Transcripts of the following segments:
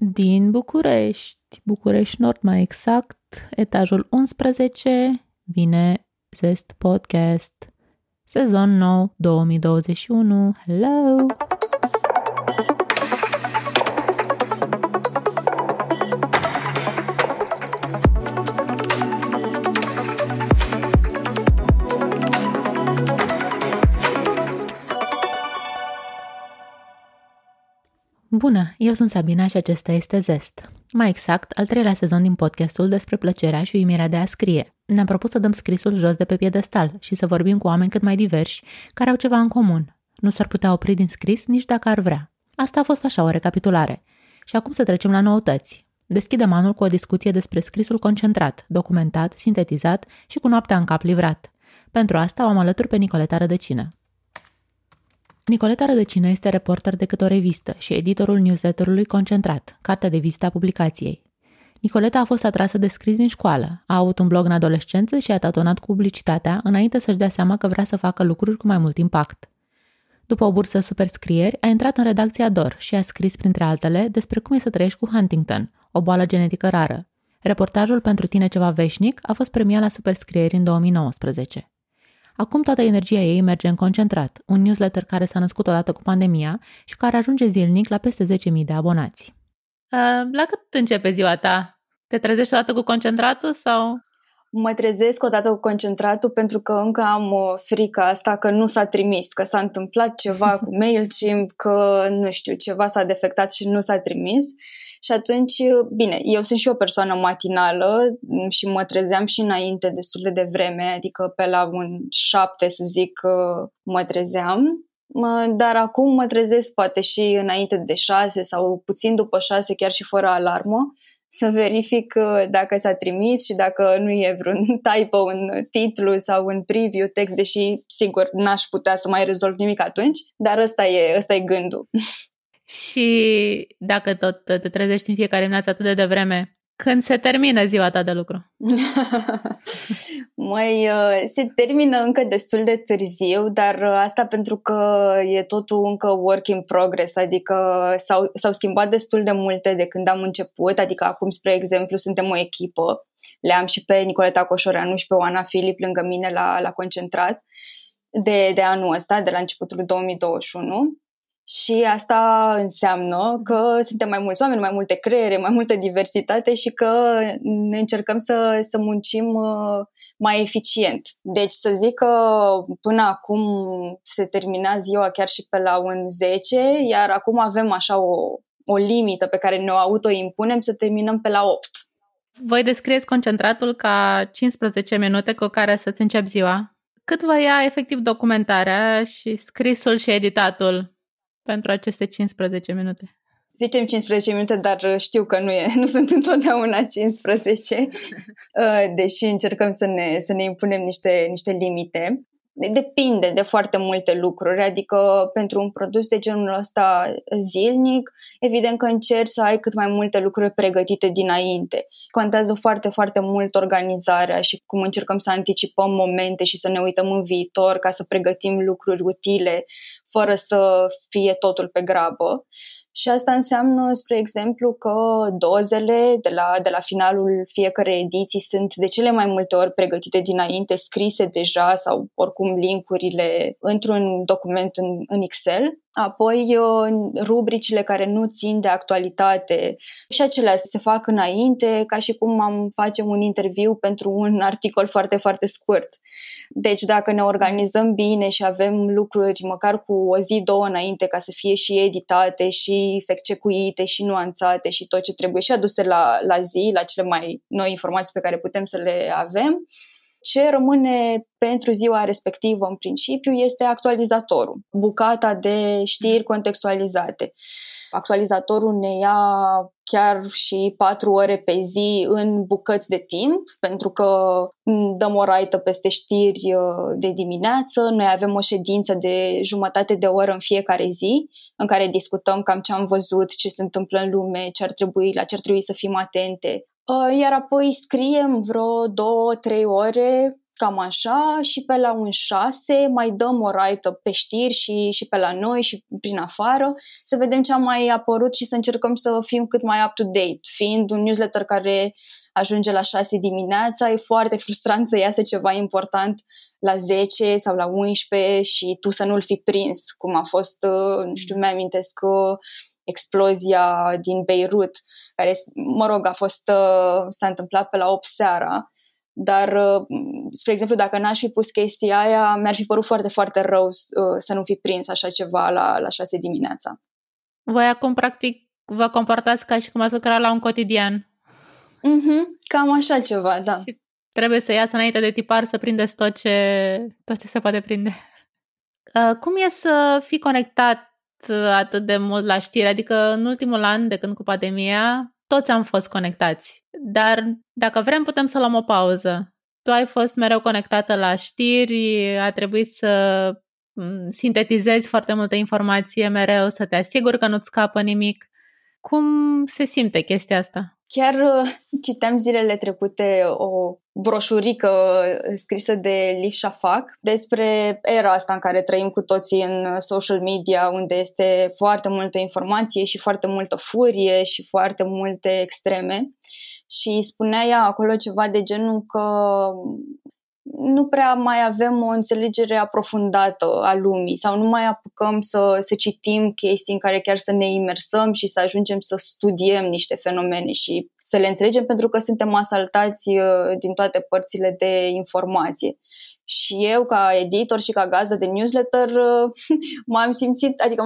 din București, București Nord mai exact, etajul 11, vine Zest Podcast, sezon nou 2021. Hello! Bună, eu sunt Sabina și acesta este Zest. Mai exact, al treilea sezon din podcastul despre plăcerea și uimirea de a scrie. Ne-am propus să dăm scrisul jos de pe piedestal și să vorbim cu oameni cât mai diversi, care au ceva în comun. Nu s-ar putea opri din scris nici dacă ar vrea. Asta a fost așa o recapitulare. Și acum să trecem la noutăți. Deschidem anul cu o discuție despre scrisul concentrat, documentat, sintetizat și cu noaptea în cap livrat. Pentru asta o am alături pe Nicoleta Rădăcină. Nicoleta Rădăcină este reporter de câte o revistă și editorul newsletterului Concentrat, cartea de vizită a publicației. Nicoleta a fost atrasă de scris din școală, a avut un blog în adolescență și a tatonat cu publicitatea înainte să-și dea seama că vrea să facă lucruri cu mai mult impact. După o bursă superscrieri, a intrat în redacția DOR și a scris, printre altele, despre cum e să trăiești cu Huntington, o boală genetică rară. Reportajul Pentru tine ceva veșnic a fost premiat la superscrieri în 2019. Acum toată energia ei merge în concentrat, un newsletter care s-a născut odată cu pandemia și care ajunge zilnic la peste 10.000 de abonați. Uh, la cât începe ziua ta? Te trezești odată cu concentratul sau mă trezesc odată cu concentratul pentru că încă am o frică asta că nu s-a trimis, că s-a întâmplat ceva cu MailChimp, că nu știu, ceva s-a defectat și nu s-a trimis. Și atunci, bine, eu sunt și o persoană matinală și mă trezeam și înainte destul de devreme, adică pe la un șapte, să zic, mă trezeam. Dar acum mă trezesc poate și înainte de șase sau puțin după șase, chiar și fără alarmă să verific uh, dacă s-a trimis și dacă nu e vreun typo în titlu sau în preview text, deși sigur n-aș putea să mai rezolv nimic atunci, dar ăsta e, ăsta e gândul. Și dacă tot te trezești în fiecare dimineață atât de devreme, când se termină ziua ta de lucru? Mai uh, se termină încă destul de târziu, dar uh, asta pentru că e totul încă work in progress, adică s-au, s-au schimbat destul de multe de când am început, adică acum, spre exemplu, suntem o echipă, le am și pe Nicoleta Coșoreanu și pe Oana Filip lângă mine la, la concentrat de, de anul ăsta, de la începutul 2021 și asta înseamnă că suntem mai mulți oameni, mai multe creiere, mai multă diversitate și că ne încercăm să, să muncim uh, mai eficient. Deci să zic că până acum se termina ziua chiar și pe la un 10, iar acum avem așa o, o limită pe care ne-o autoimpunem să terminăm pe la 8. Voi descrieți concentratul ca 15 minute cu care să-ți începi ziua? Cât vă ia efectiv documentarea și scrisul și editatul pentru aceste 15 minute? Zicem 15 minute, dar știu că nu, e, nu sunt întotdeauna 15, uh, deși încercăm să ne, să ne impunem niște, niște limite depinde de foarte multe lucruri, adică pentru un produs de genul ăsta zilnic, evident că încerci să ai cât mai multe lucruri pregătite dinainte. Contează foarte, foarte mult organizarea și cum încercăm să anticipăm momente și să ne uităm în viitor ca să pregătim lucruri utile fără să fie totul pe grabă. Și asta înseamnă, spre exemplu, că dozele de la, de la finalul fiecărei ediții sunt de cele mai multe ori pregătite dinainte, scrise deja sau oricum linkurile într-un document în, în Excel Apoi rubricile care nu țin de actualitate și acelea se fac înainte, ca și cum am face un interviu pentru un articol foarte, foarte scurt. Deci dacă ne organizăm bine și avem lucruri măcar cu o zi, două înainte ca să fie și editate și feccecuite și nuanțate și tot ce trebuie și aduse la, la zi, la cele mai noi informații pe care putem să le avem, ce rămâne pentru ziua respectivă în principiu este actualizatorul, bucata de știri contextualizate. Actualizatorul ne ia chiar și patru ore pe zi în bucăți de timp, pentru că dăm o raită peste știri uh, de dimineață, noi avem o ședință de jumătate de oră în fiecare zi, în care discutăm cam ce am văzut, ce se întâmplă în lume, ce ar trebui, la ce ar trebui să fim atente, Uh, iar apoi scriem vreo două, trei ore cam așa, și pe la un 6 mai dăm o raită pe știri și, și pe la noi și prin afară, să vedem ce a mai apărut și să încercăm să fim cât mai up-to-date. Fiind un newsletter care ajunge la 6 dimineața, e foarte frustrant să iasă ceva important la 10 sau la 11 și tu să nu-l fi prins, cum a fost, uh, nu știu, mi-amintesc că explozia din Beirut, care, mă rog, a fost, uh, s-a întâmplat pe la 8 seara, dar, uh, spre exemplu, dacă n-aș fi pus chestia aia, mi-ar fi părut foarte, foarte rău să nu fi prins așa ceva la, la 6 dimineața. Voi acum, practic, vă comportați ca și cum ați lucra la un cotidian. Mm-hmm, cam așa ceva, da. Și trebuie să iasă înainte de tipar să prindeți tot ce, tot ce se poate prinde. Uh, cum e să fii conectat atât de mult la știri? Adică în ultimul an, de când cu pandemia, toți am fost conectați. Dar dacă vrem, putem să luăm o pauză. Tu ai fost mereu conectată la știri, a trebuit să mm, sintetizezi foarte multă informație mereu, să te asiguri că nu-ți scapă nimic. Cum se simte chestia asta? Chiar uh, citeam zilele trecute o broșurică scrisă de Liv Shafak despre era asta în care trăim cu toții în social media, unde este foarte multă informație și foarte multă furie și foarte multe extreme. Și spunea ea acolo ceva de genul că nu prea mai avem o înțelegere aprofundată a lumii sau nu mai apucăm să, să citim chestii în care chiar să ne imersăm și să ajungem să studiem niște fenomene și să le înțelegem pentru că suntem asaltați uh, din toate părțile de informație. Și eu, ca editor și ca gazdă de newsletter, uh, m-am simțit, adică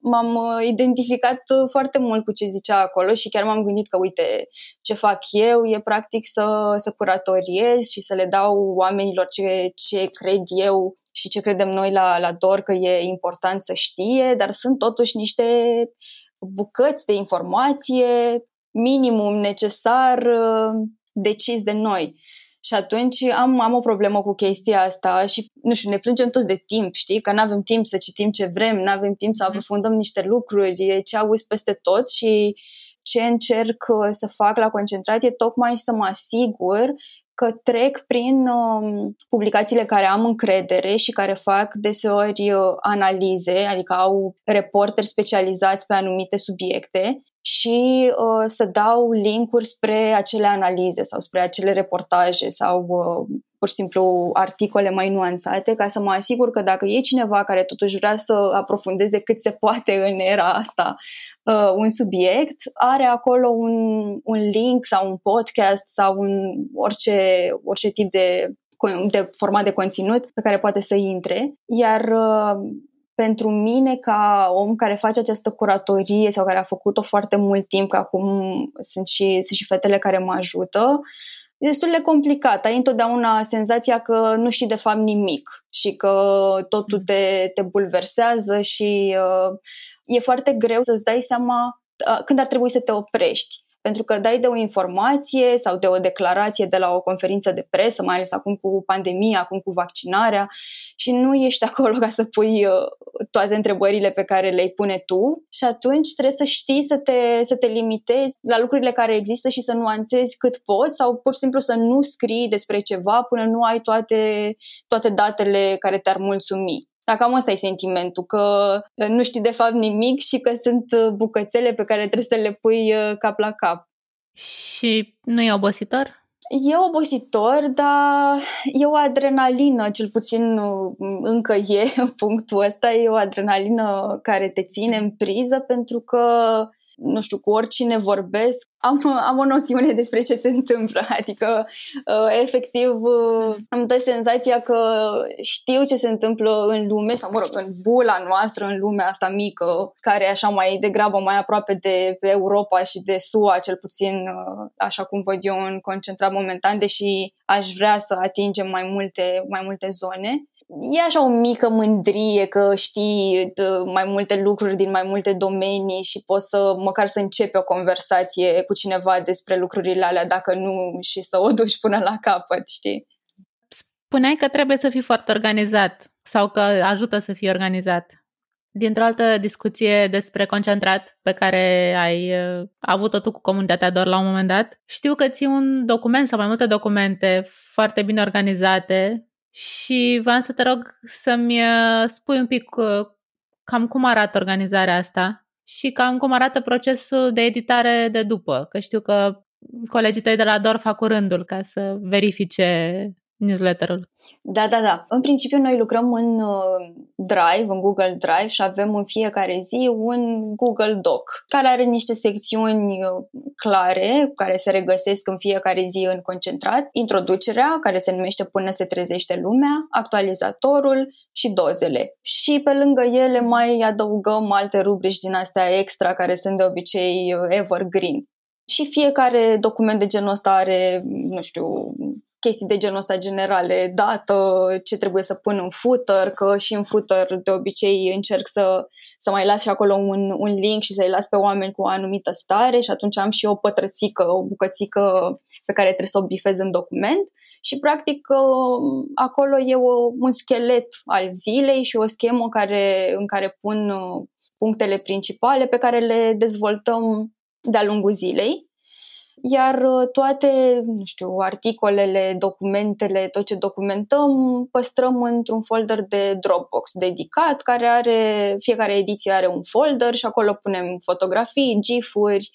m-am uh, identificat foarte mult cu ce zicea acolo și chiar m-am gândit că, uite, ce fac eu e practic să, să curatoriez și să le dau oamenilor ce, ce cred eu și ce credem noi la, la DOR că e important să știe, dar sunt totuși niște bucăți de informație minimum necesar uh, decis de noi. Și atunci am, am o problemă cu chestia asta și, nu știu, ne plângem toți de timp, știi? Că nu avem timp să citim ce vrem, nu avem timp să mhm. aprofundăm niște lucruri, ce auzi peste tot și ce încerc uh, să fac la concentrat e tocmai să mă asigur că trec prin uh, publicațiile care am încredere și care fac deseori uh, analize, adică au reporteri specializați pe anumite subiecte și uh, să dau linkuri spre acele analize sau spre acele reportaje sau uh, pur și simplu articole mai nuanțate ca să mă asigur că dacă e cineva care totuși vrea să aprofundeze cât se poate în era asta uh, un subiect, are acolo un, un link sau un podcast sau un, orice, orice tip de de format de conținut pe care poate să intre, iar uh, pentru mine, ca om care face această curatorie sau care a făcut-o foarte mult timp, că acum sunt și, sunt și fetele care mă ajută, e destul de complicat. Ai întotdeauna senzația că nu știi de fapt nimic și că totul te, te bulversează și uh, e foarte greu să-ți dai seama uh, când ar trebui să te oprești pentru că dai de o informație sau de o declarație de la o conferință de presă, mai ales acum cu pandemia, acum cu vaccinarea și nu ești acolo ca să pui uh, toate întrebările pe care le-ai pune tu și atunci trebuie să știi să te, să te limitezi la lucrurile care există și să nuanțezi cât poți sau pur și simplu să nu scrii despre ceva până nu ai toate, toate datele care te-ar mulțumi. Dacă cam ăsta e sentimentul, că uh, nu știi de fapt nimic și că sunt uh, bucățele pe care trebuie să le pui uh, cap la cap. Și nu e obositor? E obositor, dar e o adrenalină, cel puțin încă e punctul ăsta, e o adrenalină care te ține în priză pentru că nu știu, cu oricine vorbesc, am, am o noțiune despre ce se întâmplă. Adică, uh, efectiv, uh, îmi dă senzația că știu ce se întâmplă în lume, sau, mă rog, în bula noastră, în lumea asta mică, care e așa mai degrabă mai aproape de Europa și de SUA, cel puțin, uh, așa cum văd eu în concentrat momentan, deși aș vrea să atingem mai multe, mai multe zone e așa o mică mândrie că știi mai multe lucruri din mai multe domenii și poți să măcar să începi o conversație cu cineva despre lucrurile alea, dacă nu și să o duci până la capăt, știi? Spuneai că trebuie să fii foarte organizat sau că ajută să fii organizat. Dintr-o altă discuție despre concentrat pe care ai uh, avut-o tu cu comunitatea doar la un moment dat, știu că ții un document sau mai multe documente foarte bine organizate și vreau să te rog să-mi uh, spui un pic uh, cam cum arată organizarea asta și cam cum arată procesul de editare de după, că știu că colegii tăi de la DOR fac rândul ca să verifice newsletterul. Da, da, da. În principiu noi lucrăm în uh, Drive, în Google Drive și avem în fiecare zi un Google Doc care are niște secțiuni uh, clare care se regăsesc în fiecare zi în concentrat. Introducerea, care se numește Până se trezește lumea, actualizatorul și dozele. Și pe lângă ele mai adăugăm alte rubrici din astea extra care sunt de obicei uh, evergreen. Și fiecare document de genul ăsta are, nu știu, chestii de genul ăsta generale, dată, ce trebuie să pun în footer, că și în footer de obicei încerc să, să mai las și acolo un, un link și să-i las pe oameni cu o anumită stare și atunci am și o pătrățică, o bucățică pe care trebuie să o bifez în document și practic acolo e o, un schelet al zilei și o schemă care, în care pun uh, punctele principale pe care le dezvoltăm de-a lungul zilei iar uh, toate, nu știu, articolele, documentele, tot ce documentăm, păstrăm într-un folder de Dropbox dedicat, care are, fiecare ediție are un folder și acolo punem fotografii, gif-uri,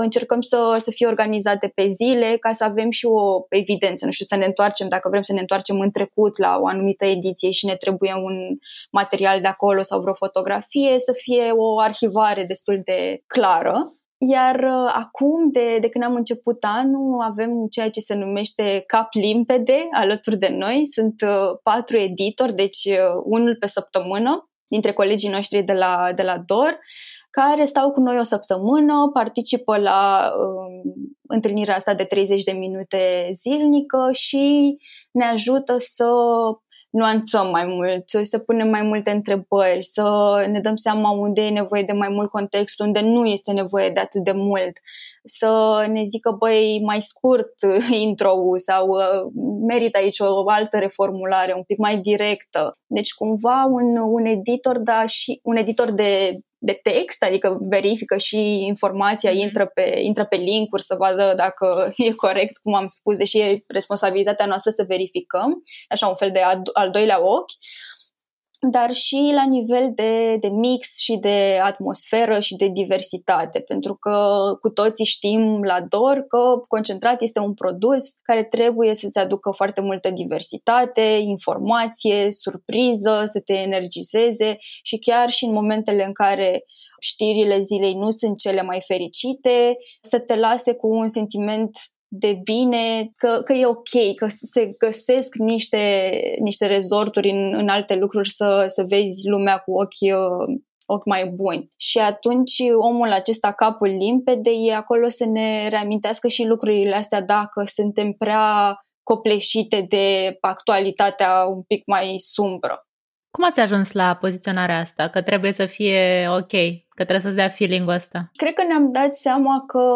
încercăm să, să fie organizate pe zile ca să avem și o evidență, nu știu, să ne întoarcem, dacă vrem să ne întoarcem în trecut la o anumită ediție și ne trebuie un material de acolo sau vreo fotografie, să fie o arhivare destul de clară. Iar uh, acum, de, de când am început anul, avem ceea ce se numește cap limpede alături de noi. Sunt uh, patru editori, deci uh, unul pe săptămână, dintre colegii noștri de la, de la DOR, care stau cu noi o săptămână, participă la uh, întâlnirea asta de 30 de minute zilnică și ne ajută să nuanțăm mai mult, să punem mai multe întrebări, să ne dăm seama unde e nevoie de mai mult context, unde nu este nevoie de atât de mult, să ne zică, băi, mai scurt intro-ul sau uh, merită aici o altă reformulare, un pic mai directă. Deci, cumva, un, un editor, da, și un editor de de text, adică verifică și informația, mm-hmm. intră pe, intră pe linkuri să vadă dacă e corect, cum am spus, deși e responsabilitatea noastră să verificăm, așa un fel de al doilea ochi dar și la nivel de, de mix și de atmosferă și de diversitate, pentru că cu toții știm la DOR că concentrat este un produs care trebuie să-ți aducă foarte multă diversitate, informație, surpriză, să te energizeze și chiar și în momentele în care știrile zilei nu sunt cele mai fericite, să te lase cu un sentiment de bine, că, că e ok, că se găsesc niște, niște rezorturi în, în alte lucruri să, să vezi lumea cu ochi, uh, ochi mai buni. Și atunci omul acesta, capul limpede, e acolo să ne reamintească și lucrurile astea dacă suntem prea copleșite de actualitatea un pic mai sumbră. Cum ați ajuns la poziționarea asta? Că trebuie să fie ok, că trebuie să-ți dea feeling-ul ăsta? Cred că ne-am dat seama că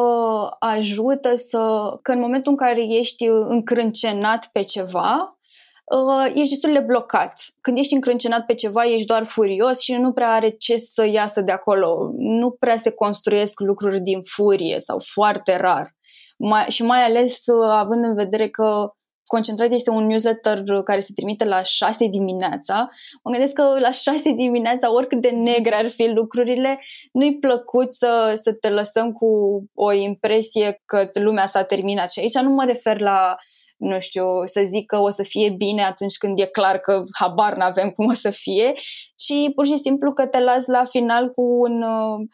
ajută să... că în momentul în care ești încrâncenat pe ceva, uh, ești destul de blocat. Când ești încrâncenat pe ceva, ești doar furios și nu prea are ce să iasă de acolo. Nu prea se construiesc lucruri din furie sau foarte rar. Mai, și mai ales uh, având în vedere că Concentrat este un newsletter care se trimite la 6 dimineața. Mă gândesc că la 6 dimineața, oricât de negre ar fi lucrurile, nu-i plăcut să, să te lăsăm cu o impresie că lumea s-a terminat. Și aici nu mă refer la nu știu, să zic că o să fie bine atunci când e clar că habar n-avem cum o să fie, ci pur și simplu că te las la final cu un, Uh,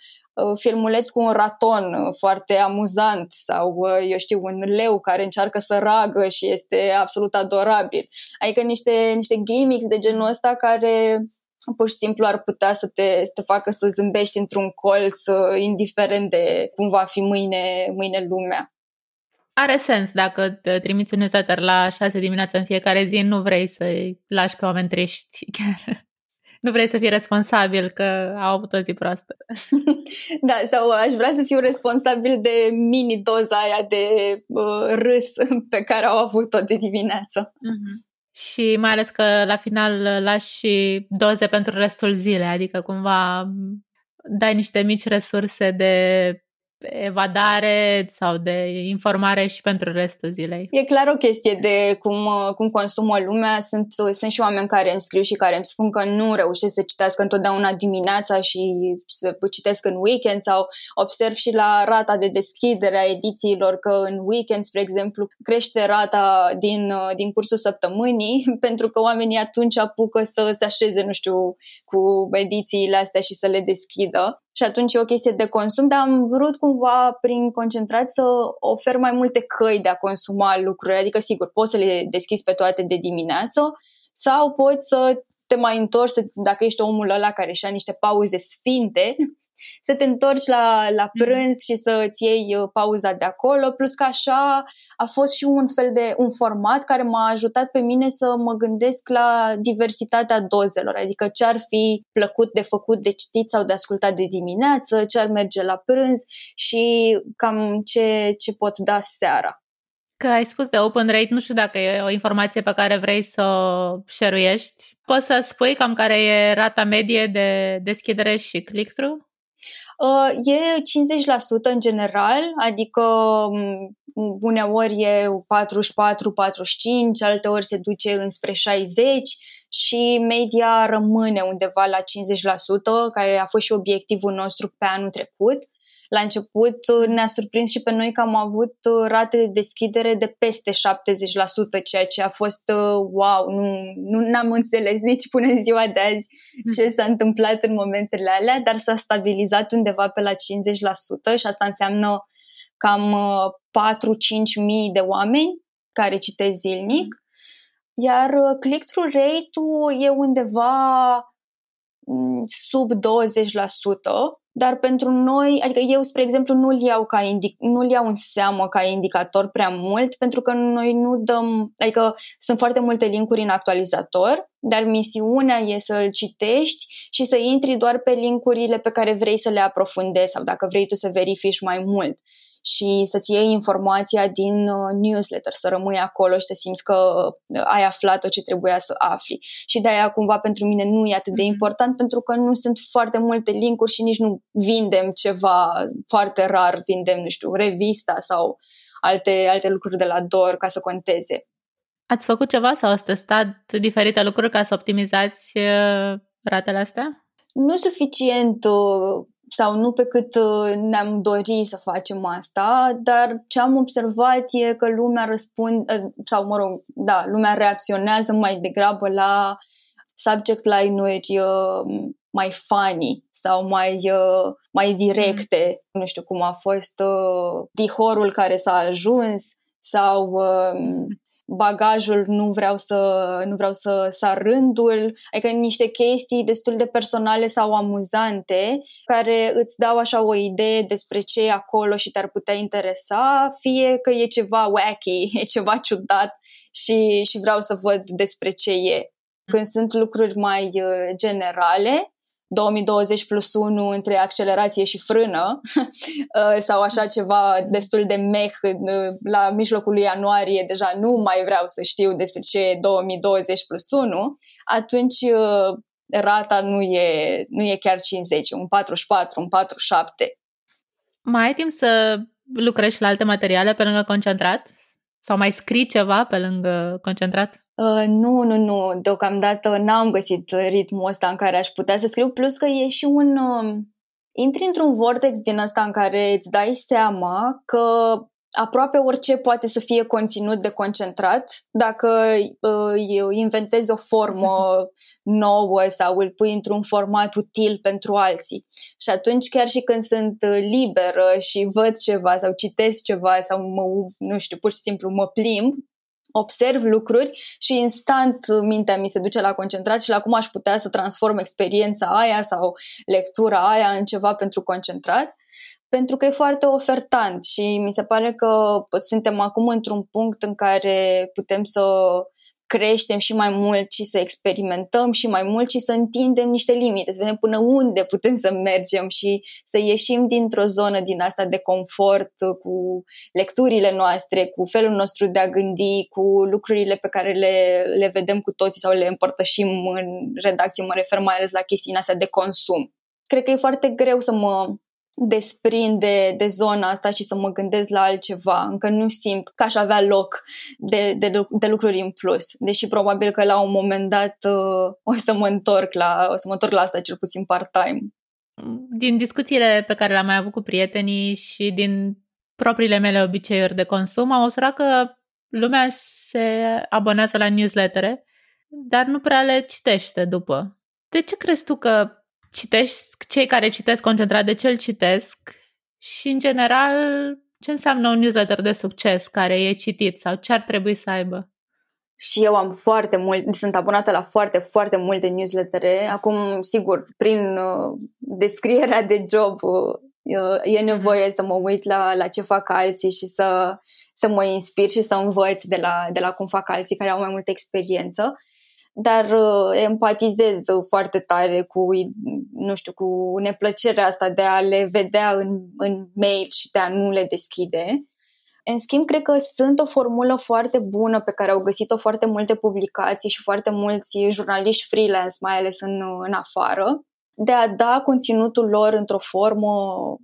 filmuleț cu un raton uh, foarte amuzant sau, uh, eu știu, un leu care încearcă să ragă și este absolut adorabil. Adică niște, niște gimmicks de genul ăsta care pur și simplu ar putea să te, să te facă să zâmbești într-un colț, indiferent de cum va fi mâine, mâine lumea. Are sens dacă te trimiți un newsletter la 6 dimineața în fiecare zi, nu vrei să-i lași pe oameni triști chiar nu vrei să fii responsabil că au avut o zi proastă. da, sau aș vrea să fiu responsabil de mini-doza aia de uh, râs pe care au avut-o de dimineață. Mm-hmm. și mai ales că la final lași doze pentru restul zilei, adică cumva dai niște mici resurse de evadare sau de informare și pentru restul zilei. E clar o chestie de cum, cum consumă lumea. Sunt, sunt și oameni care îmi scriu și care îmi spun că nu reușesc să citească întotdeauna dimineața și să citesc în weekend sau observ și la rata de deschidere a edițiilor că în weekend, spre exemplu, crește rata din, din cursul săptămânii pentru că oamenii atunci apucă să se așeze, nu știu, cu edițiile astea și să le deschidă și atunci e o chestie de consum, dar am vrut cumva prin concentrat să ofer mai multe căi de a consuma lucruri, adică sigur poți să le deschizi pe toate de dimineață sau poți să te mai întorci, dacă ești omul ăla care și-a niște pauze sfinte, să te întorci la, la mhm. prânz și să îți iei uh, pauza de acolo, plus că așa a fost și un fel de un format care m-a ajutat pe mine să mă gândesc la diversitatea dozelor, adică ce ar fi plăcut de făcut de citit sau de ascultat de dimineață, ce ar merge la prânz și cam ce, ce pot da seara. Că ai spus de open rate, nu știu dacă e o informație pe care vrei să o share Poți să spui cam care e rata medie de deschidere și click-through? Uh, e 50% în general, adică mm, uneori e 44-45, alte ori se duce înspre 60 și media rămâne undeva la 50%, care a fost și obiectivul nostru pe anul trecut. La început uh, ne-a surprins și pe noi că am avut uh, rate de deschidere de peste 70%, ceea ce a fost uh, wow, nu, nu am înțeles nici până în ziua de azi hmm. ce s-a întâmplat în momentele alea, dar s-a stabilizat undeva pe la 50% și asta înseamnă cam 4-5 mii de oameni care citesc zilnic, hmm. iar click-through rate-ul e undeva mm, sub 20%, dar pentru noi, adică eu, spre exemplu, nu-l iau, ca indic- nu-l iau în seamă ca indicator prea mult, pentru că noi nu dăm, adică sunt foarte multe linkuri în actualizator, dar misiunea e să-l citești și să intri doar pe linkurile pe care vrei să le aprofundezi sau dacă vrei tu să verifici mai mult și să-ți iei informația din uh, newsletter, să rămâi acolo și să simți că uh, ai aflat tot ce trebuia să afli. Și de-aia cumva pentru mine nu e atât de mhm. important pentru că nu sunt foarte multe linkuri și nici nu vindem ceva foarte rar, vindem, nu știu, revista sau alte, alte lucruri de la DOR ca să conteze. Ați făcut ceva sau ați testat diferite lucruri ca să optimizați uh, ratele astea? Nu suficient sau nu pe cât uh, ne-am dorit să facem asta, dar ce am observat e că lumea răspunde, uh, sau mă rog, da, lumea reacționează mai degrabă la subject line-uri uh, mai funny sau mai, mai directe. Mm. Nu știu cum a fost dihorul care s-a ajuns sau mm bagajul nu vreau să, nu vreau să sar rândul, adică niște chestii destul de personale sau amuzante care îți dau așa o idee despre ce e acolo și te-ar putea interesa, fie că e ceva wacky, e ceva ciudat și, și vreau să văd despre ce e. Când sunt lucruri mai uh, generale, 2020 plus 1 între accelerație și frână uh, sau așa ceva destul de meh uh, la mijlocul lui ianuarie, deja nu mai vreau să știu despre ce e 2020 plus 1, atunci uh, rata nu e, nu e chiar 50, un 44, un 47. Mai ai timp să lucrezi la alte materiale pe lângă concentrat? Sau mai scrii ceva pe lângă concentrat? Uh, nu, nu, nu. Deocamdată n-am găsit ritmul ăsta în care aș putea să scriu, plus că e și un... Uh, intri într-un vortex din ăsta în care îți dai seama că aproape orice poate să fie conținut de concentrat dacă uh, inventezi o formă nouă sau îl pui într-un format util pentru alții. Și atunci chiar și când sunt uh, liberă și văd ceva sau citesc ceva sau mă, nu știu, pur și simplu mă plimb, observ lucruri și instant mintea mi se duce la concentrat și la cum aș putea să transform experiența aia sau lectura aia în ceva pentru concentrat pentru că e foarte ofertant și mi se pare că suntem acum într-un punct în care putem să creștem și mai mult și să experimentăm și mai mult și să întindem niște limite, să vedem până unde putem să mergem și să ieșim dintr-o zonă din asta de confort cu lecturile noastre, cu felul nostru de a gândi, cu lucrurile pe care le, le vedem cu toții sau le împărtășim în redacție, mă refer mai ales la chestiunea asta de consum. Cred că e foarte greu să mă desprind de, de zona asta și să mă gândesc la altceva. Încă nu simt că aș avea loc de, de, de lucruri în plus. Deși probabil că la un moment dat uh, o să mă întorc la, o să mă întorc la asta cel puțin part-time. Din discuțiile pe care le-am mai avut cu prietenii și din propriile mele obiceiuri de consum, am observat că lumea se abonează la newslettere, dar nu prea le citește după. De ce crezi tu că citești, cei care citesc concentrat, de ce îl citesc și, în general, ce înseamnă un newsletter de succes care e citit sau ce ar trebui să aibă? Și eu am foarte mult, sunt abonată la foarte, foarte multe newslettere. Acum, sigur, prin uh, descrierea de job uh, e nevoie să mă uit la, la ce fac alții și să, să mă inspir și să învăț de la, de la cum fac alții care au mai multă experiență dar uh, empatizez foarte tare cu, nu știu, cu neplăcerea asta de a le vedea în, în mail și de a nu le deschide. În schimb, cred că sunt o formulă foarte bună pe care au găsit-o foarte multe publicații și foarte mulți jurnaliști freelance, mai ales în, în afară, de a da conținutul lor într-o formă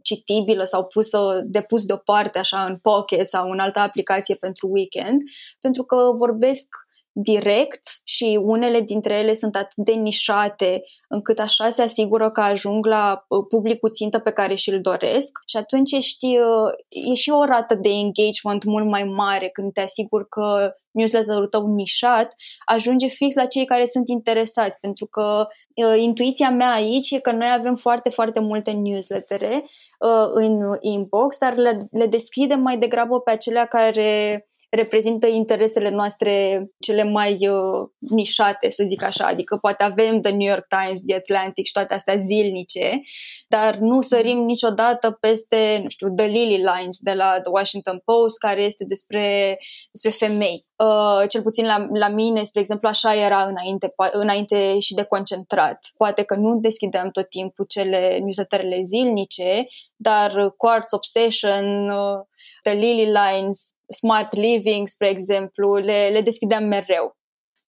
citibilă sau pusă, depus deoparte așa în Pocket sau în altă aplicație pentru weekend, pentru că vorbesc direct și unele dintre ele sunt atât de nișate încât așa se asigură că ajung la uh, publicul țintă pe care și-l doresc și atunci ești, uh, e și o rată de engagement mult mai mare când te asiguri că newsletterul tău nișat ajunge fix la cei care sunt interesați, pentru că uh, intuiția mea aici e că noi avem foarte, foarte multe newslettere uh, în inbox, dar le, le deschidem mai degrabă pe acelea care reprezintă interesele noastre cele mai uh, nișate, să zic așa. Adică poate avem The New York Times, The Atlantic și toate astea zilnice, dar nu sărim niciodată peste, nu știu, The Lily Lines de la The Washington Post, care este despre, despre femei. Uh, cel puțin la, la mine, spre exemplu, așa era înainte, înainte și de concentrat. Poate că nu deschideam tot timpul cele newsletterele zilnice, dar Quartz Obsession, uh, The Lily Lines, Smart Living, spre exemplu, le, le deschideam mereu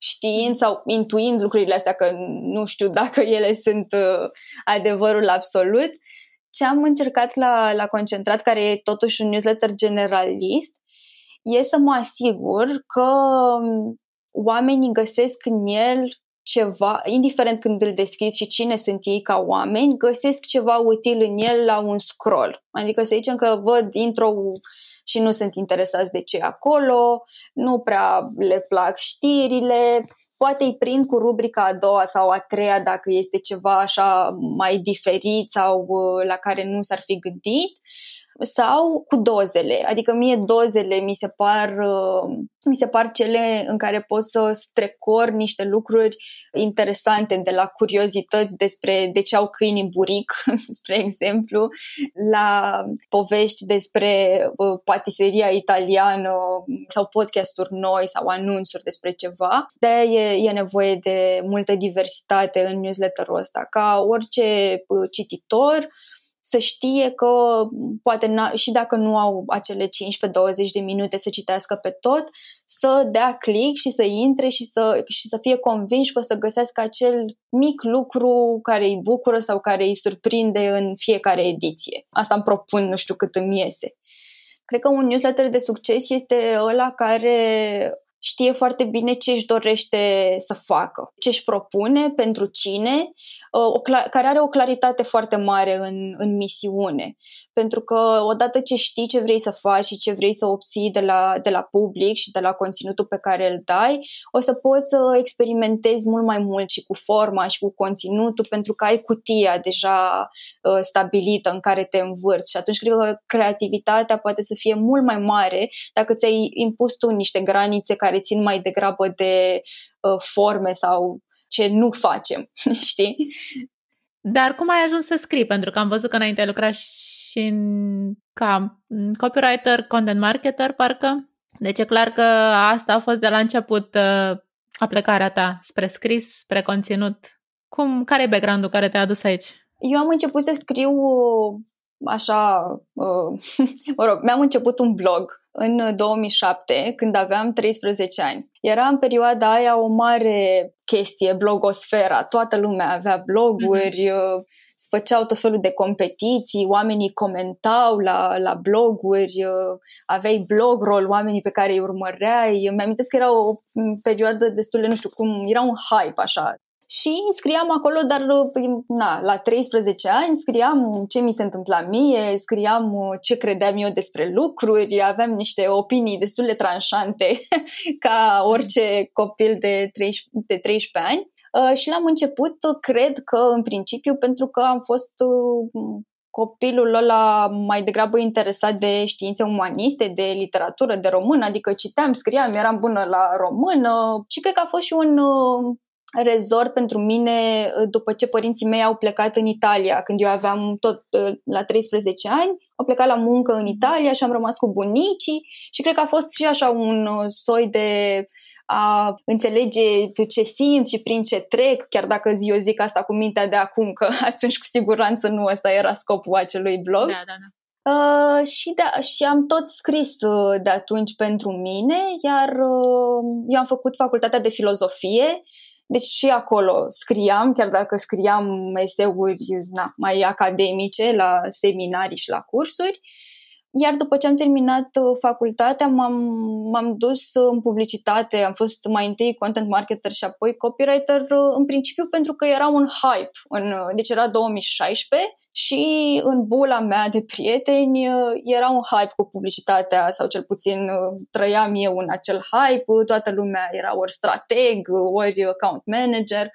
știind sau intuind lucrurile astea, că nu știu dacă ele sunt uh, adevărul absolut. Ce am încercat la, la Concentrat, care e totuși un newsletter generalist, e să mă asigur că um, oamenii găsesc în el ceva, indiferent când îl deschid și cine sunt ei ca oameni, găsesc ceva util în el la un scroll. Adică să zicem că văd intro și nu sunt interesați de ce acolo, nu prea le plac știrile, poate îi prind cu rubrica a doua sau a treia dacă este ceva așa mai diferit sau uh, la care nu s-ar fi gândit sau cu dozele. Adică mie dozele mi se par, uh, mi se par cele în care pot să strecor niște lucruri interesante de la curiozități despre de ce au câinii buric, spre exemplu, la povești despre uh, patiseria italiană sau podcasturi noi sau anunțuri despre ceva. de e, e nevoie de multă diversitate în newsletterul ăsta. Ca orice uh, cititor, să știe că poate și dacă nu au acele 15-20 de minute să citească pe tot, să dea click și să intre și să, și să fie convinși că o să găsească acel mic lucru care îi bucură sau care îi surprinde în fiecare ediție. Asta îmi propun, nu știu cât îmi iese. Cred că un newsletter de succes este ăla care știe foarte bine ce își dorește să facă, ce își propune, pentru cine Uh, o, care are o claritate foarte mare în, în misiune. Pentru că odată ce știi ce vrei să faci și ce vrei să obții de la, de la public și de la conținutul pe care îl dai, o să poți să experimentezi mult mai mult și cu forma și cu conținutul pentru că ai cutia deja uh, stabilită în care te învârți și atunci cred că creativitatea poate să fie mult mai mare dacă ți-ai impus tu niște granițe care țin mai degrabă de uh, forme sau ce nu facem, știi? Dar cum ai ajuns să scrii? Pentru că am văzut că înainte lucra și în, ca copywriter, content marketer, parcă. Deci e clar că asta a fost de la început uh, aplecarea ta spre scris, spre conținut? Cum, care e background-ul care te-a adus aici? Eu am început să scriu așa, uh, mă rog, mi-am început un blog în 2007, când aveam 13 ani. Era în perioada aia o mare chestie, blogosfera. Toată lumea avea bloguri, mm-hmm. se făceau tot felul de competiții, oamenii comentau la, la bloguri, uh, aveai blog roll, oamenii pe care îi urmăreai. Mi-am că era o perioadă destul de, nu știu cum, era un hype așa și scriam acolo, dar na, la 13 ani scriam ce mi se întâmpla mie, scriam ce credeam eu despre lucruri, aveam niște opinii destul de tranșante ca orice copil de 13, de 13 ani. Uh, și la început cred că în principiu pentru că am fost uh, copilul ăla mai degrabă interesat de științe umaniste, de literatură, de română, adică citeam, scriam, eram bună la română și cred că a fost și un uh, rezort pentru mine uh, după ce părinții mei au plecat în Italia, când eu aveam tot uh, la 13 ani, au plecat la muncă în Italia și am rămas cu bunicii și cred că a fost și așa un uh, soi de a înțelege ce simt și prin ce trec, chiar dacă eu zic asta cu mintea de acum, că atunci cu siguranță nu ăsta era scopul acelui blog. Da, da, da. Uh, și, de, și am tot scris uh, de atunci pentru mine, iar uh, eu am făcut facultatea de filozofie deci și acolo scriam, chiar dacă scriam eseuri na, mai academice la seminarii și la cursuri. Iar după ce am terminat uh, facultatea, m-am, m-am dus în publicitate, am fost mai întâi content marketer și apoi copywriter, uh, în principiu pentru că era un hype. În, uh, deci era 2016 și în bula mea de prieteni era un hype cu publicitatea sau cel puțin trăiam eu în acel hype, toată lumea era ori strateg, ori account manager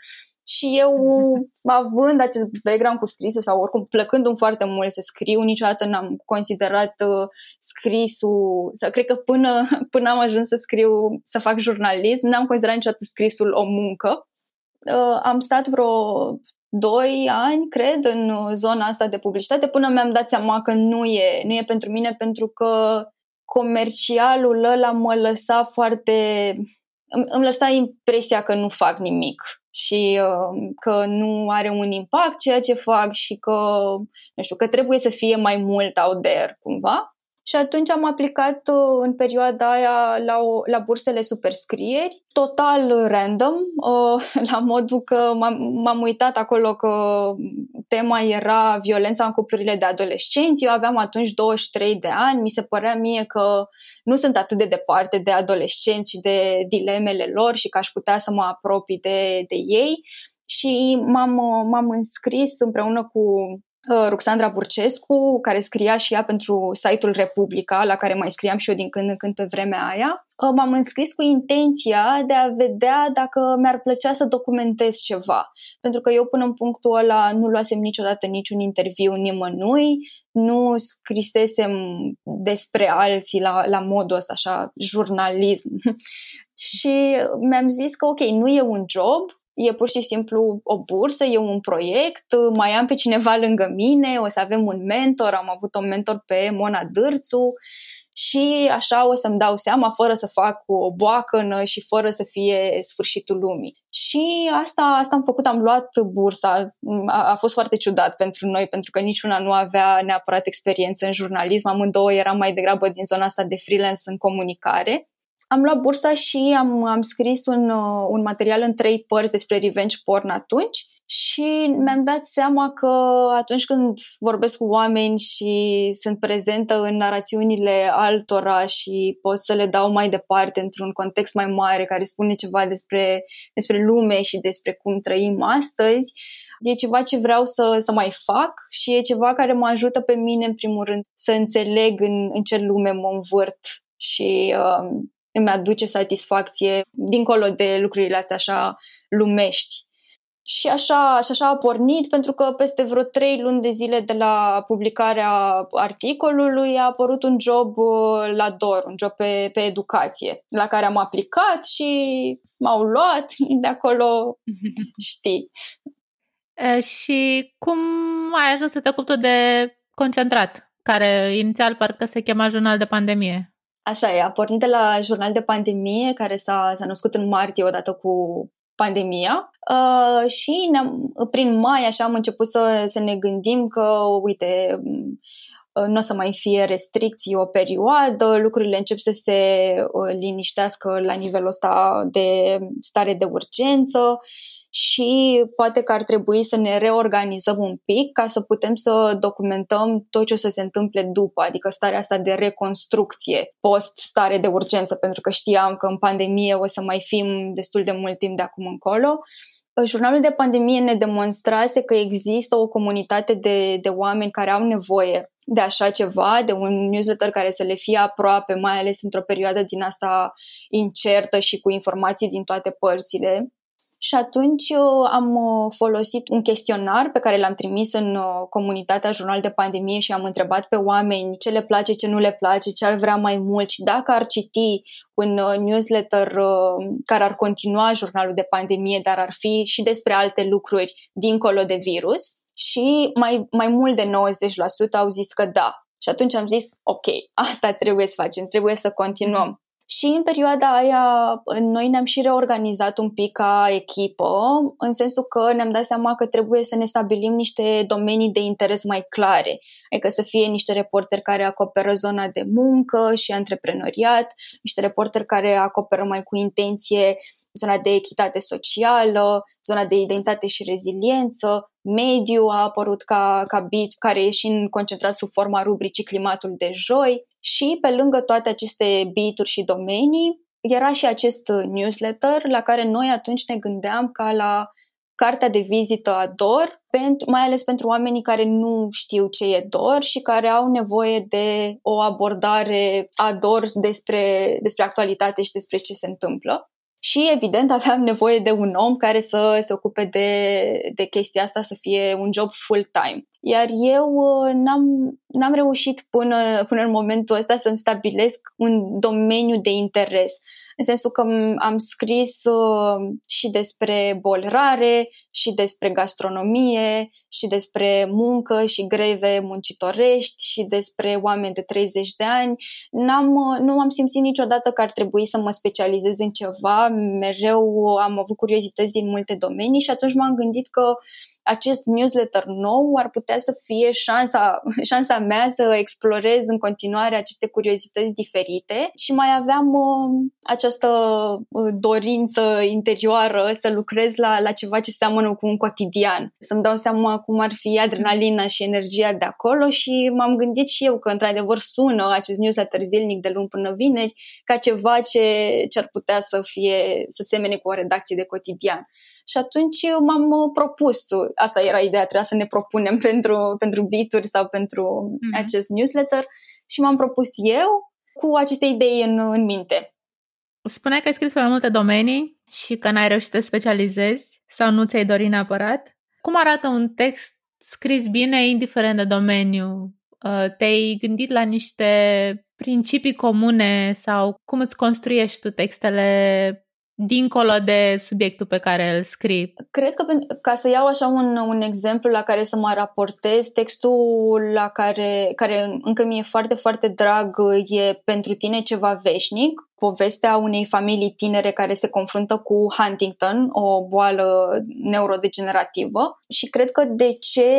și eu, având acest background cu scrisul sau oricum plăcându-mi foarte mult să scriu, niciodată n-am considerat uh, scrisul, sau cred că până, până am ajuns să scriu, să fac jurnalism, n-am considerat niciodată scrisul o muncă. Uh, am stat vreo doi ani, cred, în zona asta de publicitate, până mi-am dat seama că nu e, nu e pentru mine, pentru că comercialul ăla mă lăsa foarte... Îmi, îmi lăsa impresia că nu fac nimic și uh, că nu are un impact ceea ce fac și că, nu știu, că trebuie să fie mai mult out there, cumva. Și atunci am aplicat uh, în perioada aia la, o, la bursele superscrieri, total random, uh, la modul că m-am, m-am uitat acolo că tema era violența în cuplurile de adolescenți. Eu aveam atunci 23 de ani, mi se părea mie că nu sunt atât de departe de adolescenți și de dilemele lor și că aș putea să mă apropii de, de ei. Și m-am, m-am înscris împreună cu Uh, Ruxandra Burcescu, care scria și ea pentru site-ul Republica, la care mai scriam și eu din când în când pe vremea aia. Uh, m-am înscris cu intenția de a vedea dacă mi-ar plăcea să documentez ceva. Pentru că eu până în punctul ăla nu luasem niciodată niciun interviu nimănui, nu scrisesem despre alții la, la modul ăsta, așa, jurnalism. și mi-am zis că ok, nu e un job, e pur și simplu o bursă, e un proiect, mai am pe cineva lângă mine, o să avem un mentor, am avut un mentor pe Mona Dârțu și așa o să-mi dau seama fără să fac o boacănă și fără să fie sfârșitul lumii. Și asta, asta am făcut, am luat bursa. A, a fost foarte ciudat pentru noi, pentru că niciuna nu avea neapărat experiență în jurnalism, amândouă eram mai degrabă din zona asta de freelance în comunicare am luat bursa și am, am scris un, uh, un material în trei părți despre revenge porn atunci și mi-am dat seama că atunci când vorbesc cu oameni și sunt prezentă în narațiunile altora și pot să le dau mai departe într-un context mai mare care spune ceva despre, despre lume și despre cum trăim astăzi, e ceva ce vreau să, să mai fac și e ceva care mă ajută pe mine, în primul rând, să înțeleg în, în ce lume mă învârt și uh, îmi aduce satisfacție dincolo de lucrurile astea așa lumești. Și așa, și așa a pornit, pentru că peste vreo trei luni de zile de la publicarea articolului a apărut un job uh, la DOR, un job pe, pe educație, la care am aplicat și m-au luat de acolo, știi. E, și cum ai ajuns să te ocupi de concentrat, care inițial parcă se chema jurnal de pandemie? Așa e, a pornit de la jurnal de pandemie care s-a, s-a născut în martie odată cu pandemia uh, și prin mai așa am început să, să ne gândim că, uite, uh, nu o să mai fie restricții o perioadă, lucrurile încep să se uh, liniștească la nivelul ăsta de stare de urgență și poate că ar trebui să ne reorganizăm un pic ca să putem să documentăm tot ce o să se întâmple după, adică starea asta de reconstrucție post-stare de urgență, pentru că știam că în pandemie o să mai fim destul de mult timp de acum încolo. Jurnalul de pandemie ne demonstrase că există o comunitate de, de oameni care au nevoie de așa ceva, de un newsletter care să le fie aproape, mai ales într-o perioadă din asta incertă și cu informații din toate părțile și atunci uh, am uh, folosit un chestionar pe care l-am trimis în uh, comunitatea Jurnal de Pandemie și am întrebat pe oameni ce le place, ce nu le place, ce ar vrea mai mult și dacă ar citi un newsletter care ar continua jurnalul de pandemie, dar ar fi și despre alte lucruri dincolo de virus. Și mai, mai mult de 90% au zis că da. Și atunci am zis, ok, asta trebuie să facem, trebuie să continuăm. Și în perioada aia noi ne-am și reorganizat un pic ca echipă, în sensul că ne-am dat seama că trebuie să ne stabilim niște domenii de interes mai clare, adică să fie niște reporteri care acoperă zona de muncă și antreprenoriat, niște reporteri care acoperă mai cu intenție zona de echitate socială, zona de identitate și reziliență, mediu a apărut ca, ca bit care e și concentrat sub forma rubricii Climatul de joi și pe lângă toate aceste bituri și domenii era și acest newsletter la care noi atunci ne gândeam ca la cartea de vizită a DOR, pentru, mai ales pentru oamenii care nu știu ce e DOR și care au nevoie de o abordare a DOR despre, despre actualitate și despre ce se întâmplă. Și, evident, aveam nevoie de un om care să se ocupe de, de chestia asta, să fie un job full-time. Iar eu uh, n-am, n-am reușit până, până în momentul ăsta să-mi stabilesc un domeniu de interes în sensul că am scris uh, și despre boli rare, și despre gastronomie, și despre muncă și greve muncitorești, și despre oameni de 30 de ani. N-am, uh, nu am simțit niciodată că ar trebui să mă specializez în ceva, mereu am avut curiozități din multe domenii și atunci m-am gândit că acest newsletter nou ar putea să fie șansa, șansa mea să explorez în continuare aceste curiozități diferite și mai aveam uh, această uh, dorință interioară să lucrez la, la ceva ce seamănă cu un cotidian, să-mi dau seama cum ar fi adrenalina și energia de acolo și m-am gândit și eu că într-adevăr sună acest newsletter zilnic de luni până vineri ca ceva ce, ce ar putea să fie, să semene cu o redacție de cotidian. Și atunci m-am uh, propus, asta era ideea, trebuia să ne propunem pentru, pentru bituri sau pentru mm-hmm. acest newsletter și m-am propus eu cu aceste idei în, în minte. Spuneai că ai scris pe mai multe domenii și că n-ai reușit să te specializezi sau nu ți-ai dorit neapărat. Cum arată un text scris bine, indiferent de domeniu? Uh, te-ai gândit la niște principii comune sau cum îți construiești tu textele dincolo de subiectul pe care îl scrii? Cred că, ca să iau așa un, un exemplu la care să mă raportez, textul la care, care încă mi-e foarte, foarte drag e Pentru tine ceva veșnic, povestea unei familii tinere care se confruntă cu Huntington, o boală neurodegenerativă. Și cred că de ce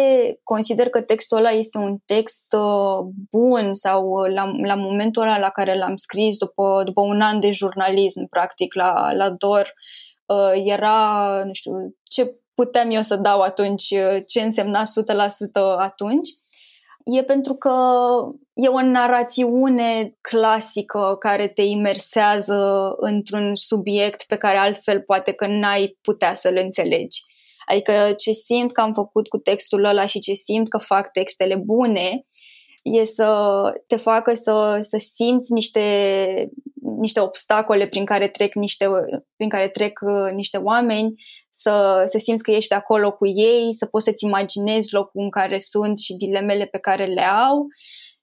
consider că textul ăla este un text uh, bun sau la, la momentul ăla la care l-am scris după, după un an de jurnalism practic la, la DOR uh, era, nu știu, ce puteam eu să dau atunci, ce însemna 100% atunci e pentru că e o narațiune clasică care te imersează într-un subiect pe care altfel poate că n-ai putea să-l înțelegi. Adică ce simt că am făcut cu textul ăla și ce simt că fac textele bune e să te facă să, să simți niște, niște obstacole prin care trec niște, prin care trec uh, niște oameni, să, să simți că ești acolo cu ei, să poți să-ți imaginezi locul în care sunt și dilemele pe care le au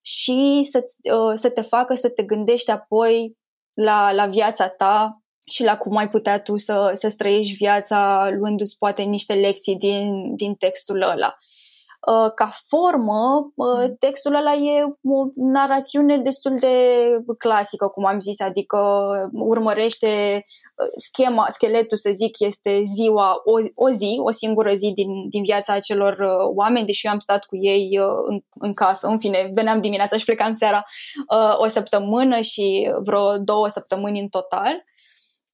și să, uh, să te facă să te gândești apoi la, la viața ta și la cum ai putea tu să, să străiești viața luându-ți poate niște lecții din, din textul ăla. Uh, ca formă, uh, mm. textul ăla e o narațiune destul de clasică, cum am zis, adică urmărește uh, schema, scheletul, să zic, este ziua, o, o zi, o singură zi din, din viața acelor oameni, deși eu am stat cu ei în, în casă, în fine, veneam dimineața și plecam seara o săptămână și vreo două săptămâni în total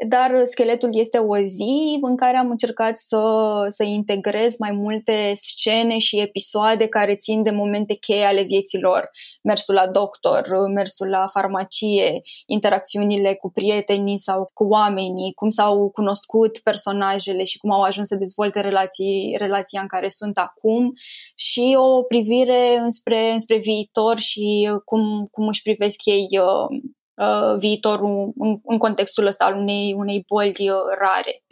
dar scheletul este o zi în care am încercat să, să integrez mai multe scene și episoade care țin de momente cheie ale vieților. Mersul la doctor, mersul la farmacie, interacțiunile cu prietenii sau cu oamenii, cum s-au cunoscut personajele și cum au ajuns să dezvolte relații, relația în care sunt acum și o privire înspre, înspre viitor și cum, cum își privesc ei uh, uh, viitorul în, în contextul ăsta al unei, unei boli uh, rare.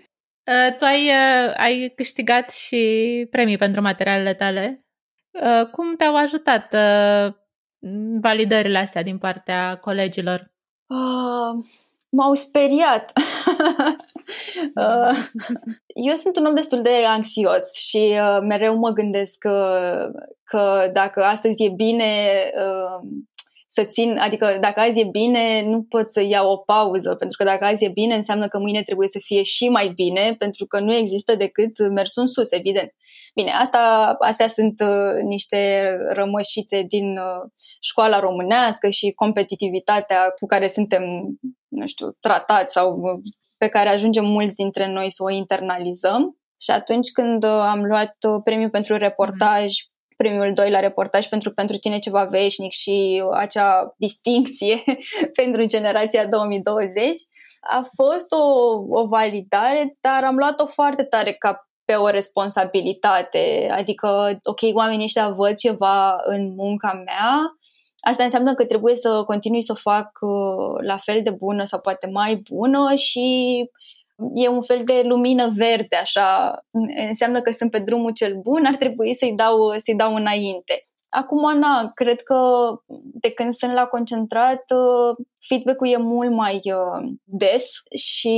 Uh, tu ai, uh, ai câștigat și premii pentru materialele tale. Uh, cum te-au ajutat uh, validările astea din partea colegilor? Uh, m-au speriat. uh, eu sunt un om destul de anxios și uh, mereu mă gândesc că, că dacă astăzi e bine, uh, să țin, adică dacă azi e bine, nu pot să iau o pauză, pentru că dacă azi e bine, înseamnă că mâine trebuie să fie și mai bine, pentru că nu există decât mersul în sus, evident. Bine, asta, astea sunt uh, niște rămășițe din uh, școala românească și competitivitatea cu care suntem, nu știu, tratați sau uh, pe care ajungem mulți dintre noi să o internalizăm. Și atunci când uh, am luat uh, premiul pentru reportaj premiul 2 la reportaj pentru Pentru tine ceva veșnic și acea distinție pentru generația 2020. A fost o, o validare, dar am luat-o foarte tare ca pe o responsabilitate. Adică, ok, oamenii ăștia văd ceva în munca mea, Asta înseamnă că trebuie să continui să o fac uh, la fel de bună sau poate mai bună și e un fel de lumină verde, așa, înseamnă că sunt pe drumul cel bun, ar trebui să-i dau, să-i dau înainte. Acum, na, cred că de când sunt la concentrat, uh, feedback-ul e mult mai uh, des și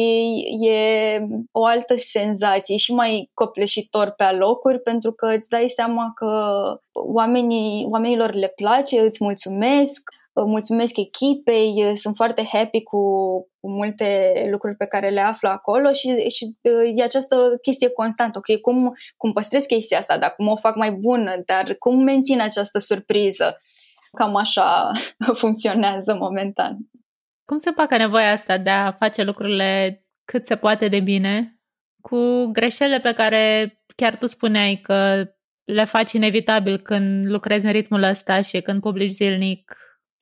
e o altă senzație și mai copleșitor pe alocuri pentru că îți dai seama că oamenii, oamenilor le place, îți mulțumesc, mulțumesc echipei, sunt foarte happy cu, cu multe lucruri pe care le aflu acolo și, și e această chestie constantă. Ok, cum, cum păstrez chestia asta, dar cum o fac mai bună, dar cum mențin această surpriză? Cam așa funcționează momentan. Cum se facă nevoia asta de a face lucrurile cât se poate de bine, cu greșelile pe care chiar tu spuneai că le faci inevitabil când lucrezi în ritmul ăsta și când publici zilnic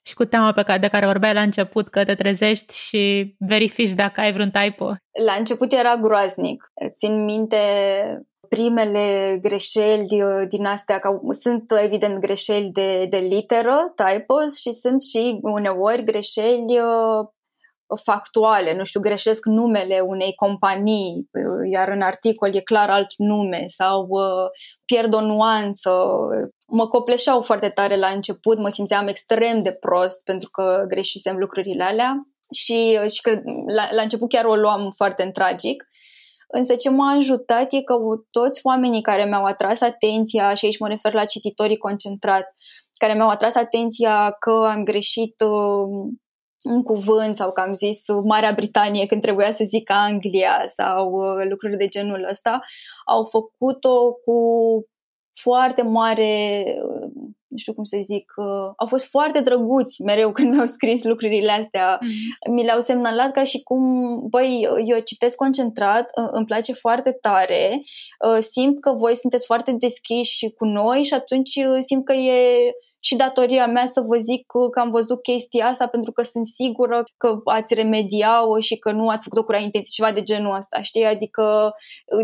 și cu teama pe care, de care vorbeai la început, că te trezești și verifici dacă ai vreun typo. La început era groaznic. Țin minte primele greșeli uh, din astea, că sunt evident greșeli de, de literă, typos, și sunt și uneori greșeli uh, factuale, nu știu, greșesc numele unei companii, uh, iar în articol e clar alt nume sau uh, pierd o nuanță. Mă copleșeau foarte tare la început, mă simțeam extrem de prost pentru că greșisem lucrurile alea și, uh, și cred, la, la început chiar o luam foarte în tragic. Însă ce m-a ajutat e că toți oamenii care mi-au atras atenția, și aici mă refer la cititorii concentrat, care mi-au atras atenția că am greșit uh, un cuvânt sau că am zis Marea Britanie când trebuia să zic Anglia sau uh, lucruri de genul ăsta, au făcut-o cu foarte mare, uh, nu știu cum să zic, uh, au fost foarte drăguți mereu când mi-au scris lucrurile astea. Mm-hmm. Mi le-au semnalat ca și cum, băi, eu citesc concentrat, îmi place foarte tare, simt că voi sunteți foarte deschiși cu noi și atunci simt că e și datoria mea să vă zic că am văzut chestia asta pentru că sunt sigură că ați remedia-o și că nu ați făcut-o cu intenție, ceva de genul ăsta, știi? Adică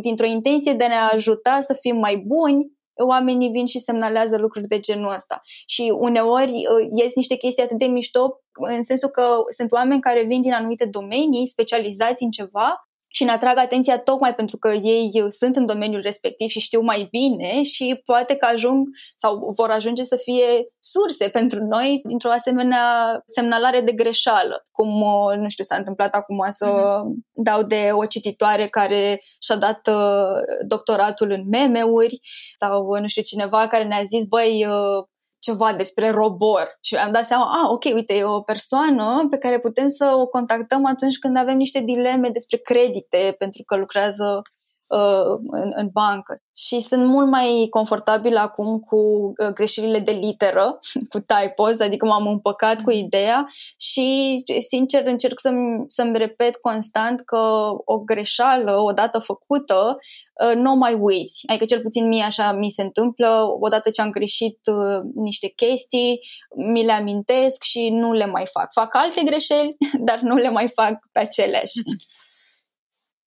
dintr-o intenție de a ne ajuta să fim mai buni, oamenii vin și semnalează lucruri de genul ăsta. Și uneori ies niște chestii atât de mișto, în sensul că sunt oameni care vin din anumite domenii, specializați în ceva și ne atrag atenția tocmai pentru că ei sunt în domeniul respectiv și știu mai bine și poate că ajung sau vor ajunge să fie surse pentru noi dintr-o asemenea semnalare de greșeală. Cum, nu știu, s-a întâmplat acum să mm-hmm. dau de o cititoare care și-a dat uh, doctoratul în meme-uri sau, nu știu, cineva care ne-a zis, băi, uh, ceva despre robor și am dat seama, ah, ok, uite, e o persoană pe care putem să o contactăm atunci când avem niște dileme despre credite pentru că lucrează uh, în, în bancă. Și sunt mult mai confortabil acum cu uh, greșelile de literă, cu typos, adică m-am împăcat cu ideea și, sincer, încerc să-mi, să-mi repet constant că o greșeală, odată făcută, uh, nu mai uiți. Adică cel puțin mie așa mi se întâmplă, odată ce am greșit uh, niște chestii, mi le amintesc și nu le mai fac. Fac alte greșeli, dar nu le mai fac pe aceleași.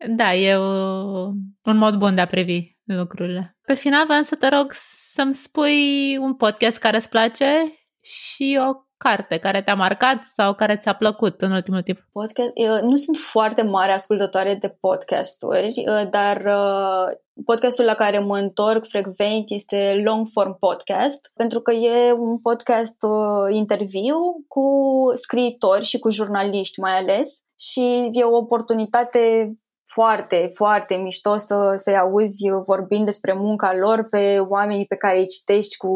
Da, e o, un mod bun de a privi lucrurile. Pe final vreau să te rog să-mi spui un podcast care îți place și o carte care te-a marcat sau care ți-a plăcut în ultimul timp? Podcast, eu nu sunt foarte mare ascultătoare de podcasturi, uh, dar uh, podcastul la care mă întorc frecvent este Long Form Podcast, pentru că e un podcast uh, interviu cu scriitori și cu jurnaliști mai ales și e o oportunitate foarte, foarte mișto să, să-i auzi vorbind despre munca lor pe oamenii pe care îi citești cu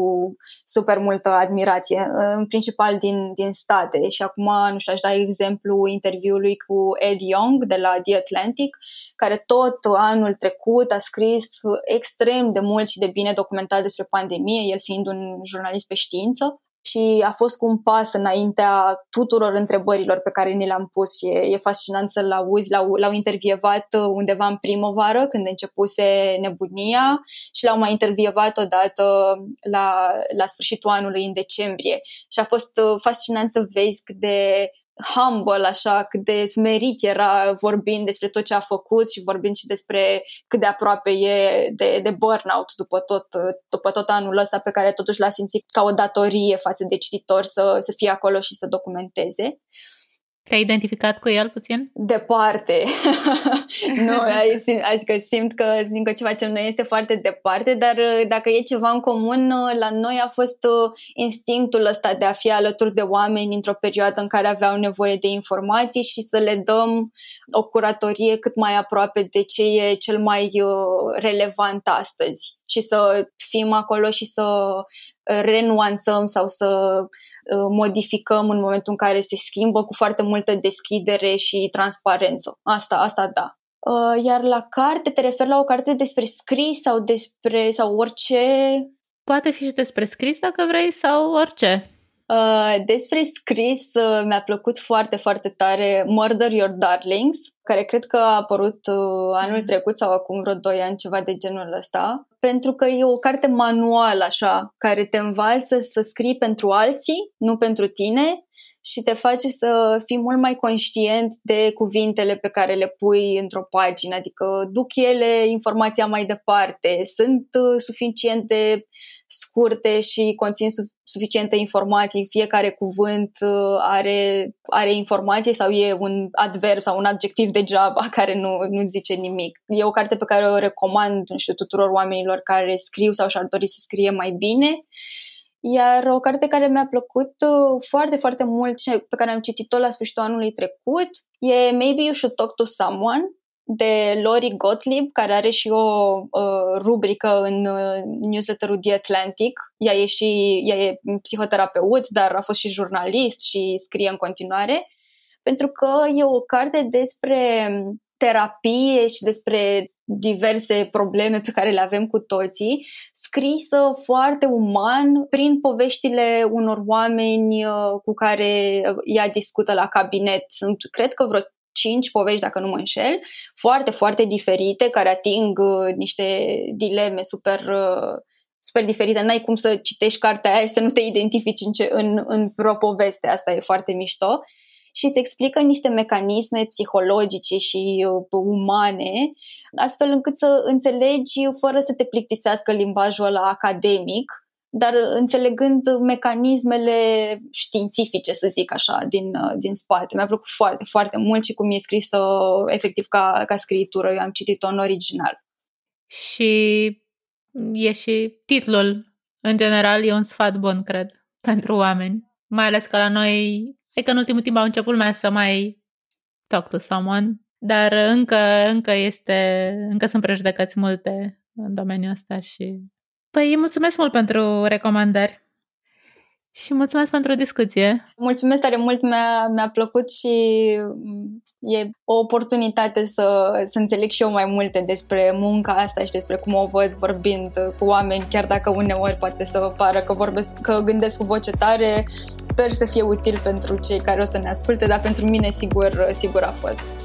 super multă admirație, în principal din, din state. Și acum, nu știu, aș da exemplu interviului cu Ed Young de la The Atlantic, care tot anul trecut a scris extrem de mult și de bine documentat despre pandemie, el fiind un jurnalist pe știință și a fost cu un pas înaintea tuturor întrebărilor pe care ni le-am pus și e, e fascinant să-l auzi. L-au, l-au intervievat undeva în primăvară, când începuse nebunia și l-au mai intervievat odată la, la sfârșitul anului, în decembrie. Și a fost uh, fascinant să vezi cât de humble, așa, cât de smerit era vorbind despre tot ce a făcut și vorbind și despre cât de aproape e de, de burnout după tot, după tot anul ăsta pe care totuși l-a simțit ca o datorie față de cititor să, să fie acolo și să documenteze. Te-ai identificat cu el puțin? Departe. nu, adică simt că, simt că ce facem noi este foarte departe, dar uh, dacă e ceva în comun, uh, la noi a fost uh, instinctul ăsta de a fi alături de oameni într-o perioadă în care aveau nevoie de informații și să le dăm o curatorie cât mai aproape de ce e cel mai relevant astăzi și să fim acolo și să renuanțăm sau să uh, modificăm în momentul în care se schimbă cu foarte multă deschidere și transparență. Asta, asta da. Uh, iar la carte, te referi la o carte despre scris sau despre sau orice? Poate fi și despre scris dacă vrei sau orice. Uh, despre scris uh, mi-a plăcut foarte, foarte tare Murder Your Darlings, care cred că a apărut uh, anul mm. trecut sau acum vreo 2 ani, ceva de genul ăsta, pentru că e o carte manual așa, care te învață să scrii pentru alții, nu pentru tine și te face să fii mult mai conștient de cuvintele pe care le pui într-o pagină, adică duc ele informația mai departe, sunt suficient de scurte și conțin suficiente informații, fiecare cuvânt uh, are, are informație sau e un adverb sau un adjectiv degeaba care nu, nu zice nimic. E o carte pe care o recomand nu știu, tuturor oamenilor care scriu sau și-ar dori să scrie mai bine. Iar o carte care mi-a plăcut uh, foarte, foarte mult și pe care am citit-o la sfârșitul anului trecut e Maybe You Should Talk to Someone de Lori Gottlieb, care are și o uh, rubrică în uh, newsletterul The Atlantic. Ea e și ea e psihoterapeut, dar a fost și jurnalist și scrie în continuare, pentru că e o carte despre terapie și despre diverse probleme pe care le avem cu toții, scrisă foarte uman prin poveștile unor oameni uh, cu care ea discută la cabinet. Sunt, cred că vreo cinci povești, dacă nu mă înșel, foarte, foarte diferite, care ating uh, niște dileme super, uh, super diferite. N-ai cum să citești cartea aia și să nu te identifici în, ce, în, în vreo poveste. Asta e foarte mișto. Și îți explică niște mecanisme psihologice și uh, umane, astfel încât să înțelegi fără să te plictisească limbajul ăla academic dar înțelegând mecanismele științifice, să zic așa, din, din spate. Mi-a plăcut foarte, foarte mult și cum e scrisă efectiv ca, ca scritură. Eu am citit-o în original. Și e și titlul, în general, e un sfat bun, cred, pentru oameni. Mai ales că la noi, e că în ultimul timp au început lumea să mai talk to someone, dar încă, încă este, încă sunt prejudecăți multe în domeniul ăsta și... Păi, mulțumesc mult pentru recomandări. Și mulțumesc pentru discuție. Mulțumesc tare mult, mi-a, mi-a plăcut și e o oportunitate să, să înțeleg și eu mai multe despre munca asta și despre cum o văd vorbind cu oameni, chiar dacă uneori poate să vă pară că, vorbesc, că gândesc cu voce tare, sper să fie util pentru cei care o să ne asculte, dar pentru mine sigur, sigur a fost.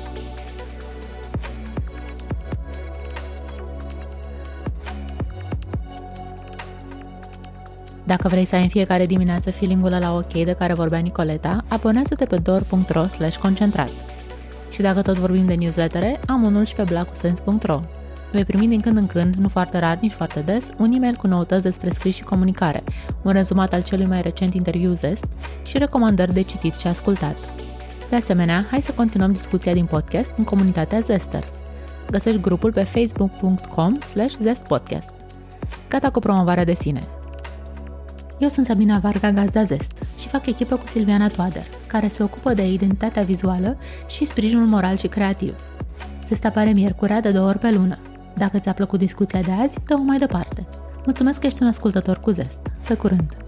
Dacă vrei să ai în fiecare dimineață feeling-ul la ok de care vorbea Nicoleta, abonează-te pe dor.ro concentrat. Și dacă tot vorbim de newslettere, am unul și pe blacusens.ro. Vei primi din când în când, nu foarte rar, nici foarte des, un e-mail cu noutăți despre scris și comunicare, un rezumat al celui mai recent interviu Zest și recomandări de citit și ascultat. De asemenea, hai să continuăm discuția din podcast în comunitatea Zesters. Găsești grupul pe facebook.com slash zestpodcast. Gata cu promovarea de sine. Eu sunt Sabina Varga Gazda Zest și fac echipă cu Silviana Toader, care se ocupă de identitatea vizuală și sprijinul moral și creativ. Se apare miercurea de două ori pe lună. Dacă ți-a plăcut discuția de azi, dă-o mai departe. Mulțumesc că ești un ascultător cu zest. Pe curând!